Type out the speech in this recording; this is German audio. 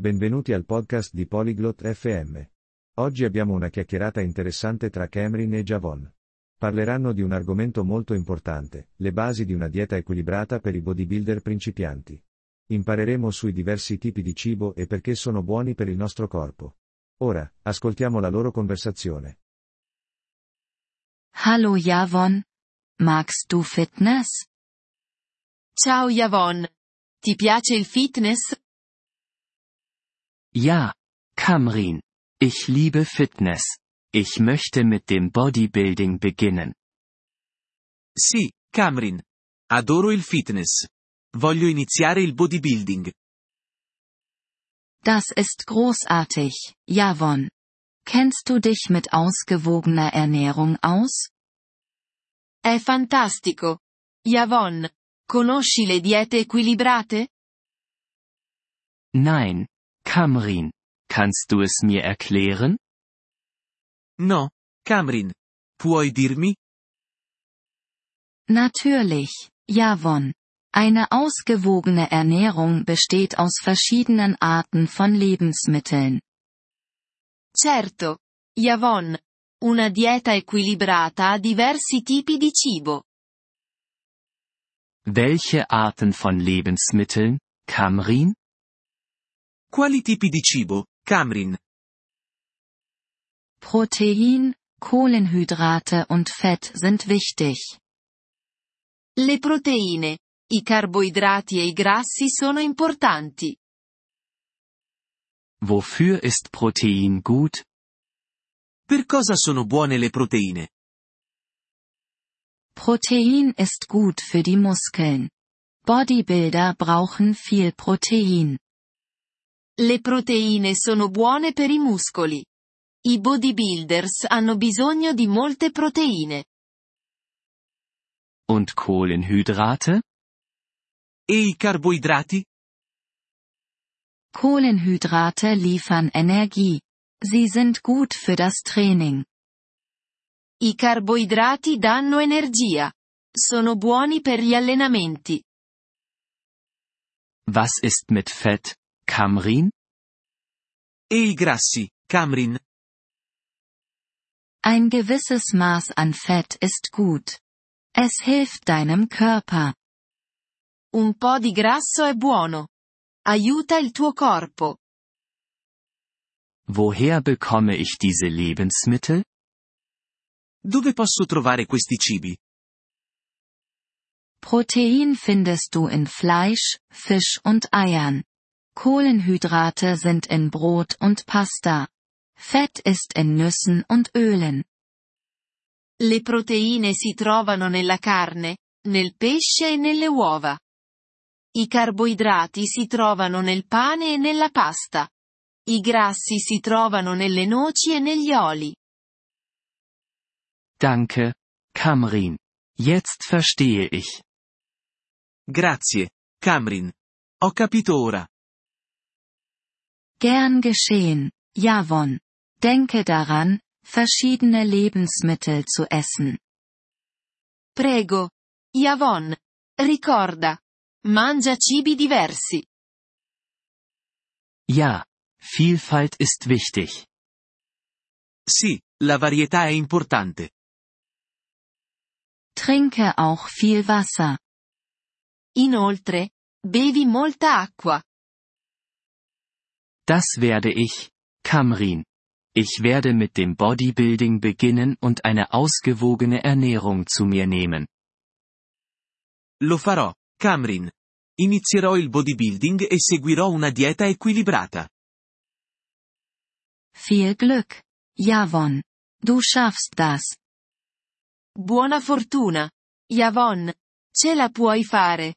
Benvenuti al podcast di Polyglot FM. Oggi abbiamo una chiacchierata interessante tra Cameron e Javon. Parleranno di un argomento molto importante, le basi di una dieta equilibrata per i bodybuilder principianti. Impareremo sui diversi tipi di cibo e perché sono buoni per il nostro corpo. Ora, ascoltiamo la loro conversazione. Hallo Javon. Magst du Fitness? Ciao Javon. Ti piace il fitness? Ja, Kamrin. Ich liebe Fitness. Ich möchte mit dem Bodybuilding beginnen. Sì, Camrin. Adoro il fitness. Voglio iniziare il bodybuilding. Das ist großartig, Javon. Kennst du dich mit ausgewogener Ernährung aus? È fantastico. Javon. Conosci le diete equilibrate? Nein, Kamrin. Kannst du es mir erklären? No, Camrin. Puoi dirmi? Natürlich, Javon. Eine ausgewogene Ernährung besteht aus verschiedenen Arten von Lebensmitteln. Certo. Javon. Una dieta equilibrata ha diversi tipi di cibo. Welche Arten von Lebensmitteln, Kamrin? Quali tipi di cibo, Camrin? Protein, Kohlenhydrate und Fett sind wichtig. Le proteine, i carboidrati e i grassi sono importanti. Wofür ist Protein gut? Per cosa sono buone le proteine? Protein ist gut für die Muskeln. Bodybuilder brauchen viel Protein. Le proteine sono buone per i muscoli. I bodybuilders hanno bisogno di molte proteine. Und Kohlenhydrate? E i carboidrati? Kohlenhydrate liefern Energie. Sie sind gut für das Training. I carboidrati danno energia. Sono buoni per gli allenamenti. Was ist mit Fett, Kamrin? E i grassi, Camrin? Ein gewisses Maß an Fett ist gut. Es hilft deinem Körper. Un po' di grasso è buono. Aiuta il tuo corpo. Woher bekomme ich diese Lebensmittel? Dove posso trovare questi cibi? Protein findest du in Fleisch, Fisch und Eiern. Kohlenhydrate sind in Brot und Pasta. Fett ist in Nüssen und Ölen. Le proteine si trovano nella carne, nel pesce e nelle uova. I carboidrati si trovano nel pane e nella pasta. I grassi si trovano nelle noci e negli oli. Danke, Kamrin. Jetzt verstehe ich. Grazie, Camrin. Ho capito ora. Gern geschehen, Javon. Denke daran, verschiedene Lebensmittel zu essen. Prego. Javon. Ricorda. Mangia cibi diversi. Ja, Vielfalt ist wichtig. Sì, la varietà è importante. Trinke auch viel Wasser. Inoltre, bevi molta acqua. Das werde ich, Kamrin. Ich werde mit dem Bodybuilding beginnen und eine ausgewogene Ernährung zu mir nehmen. Lo farò, Camrin. Inizierò il bodybuilding e seguirò una dieta equilibrata. Viel Glück, Javon. Du schaffst das. Buona fortuna. Javon. Ce la puoi fare.